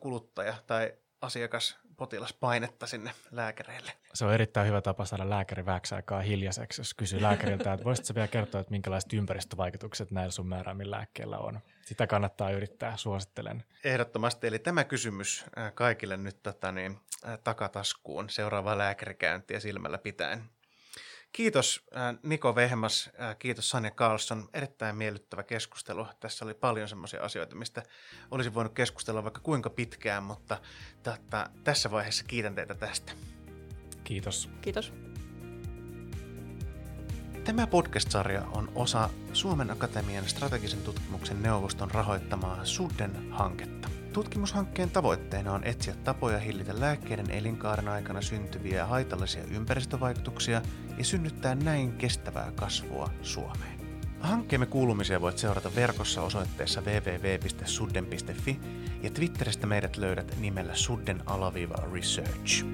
kuluttaja- tai asiakas potilaspainetta sinne lääkäreille. Se on erittäin hyvä tapa saada lääkäri vähäksi aikaa hiljaiseksi, jos kysyy lääkäriltä, että voisitko vielä kertoa, että minkälaiset ympäristövaikutukset näillä sun määräämillä lääkkeillä on. Sitä kannattaa yrittää, suosittelen. Ehdottomasti, eli tämä kysymys kaikille nyt tota, niin, takataskuun seuraavaa lääkärikäyntiä silmällä pitäen. Kiitos Niko Vehmas, kiitos Sanja Carlson. Erittäin miellyttävä keskustelu. Tässä oli paljon semmoisia asioita, mistä olisin voinut keskustella vaikka kuinka pitkään, mutta tata, tässä vaiheessa kiitän teitä tästä. Kiitos. Kiitos. Tämä podcast-sarja on osa Suomen Akatemian strategisen tutkimuksen neuvoston rahoittamaa Sudden-hanketta. Tutkimushankkeen tavoitteena on etsiä tapoja hillitä lääkkeiden elinkaaren aikana syntyviä haitallisia ympäristövaikutuksia ja synnyttää näin kestävää kasvua Suomeen. Hankkeemme kuulumisia voit seurata verkossa osoitteessa www.sudden.fi ja Twitteristä meidät löydät nimellä sudden-research.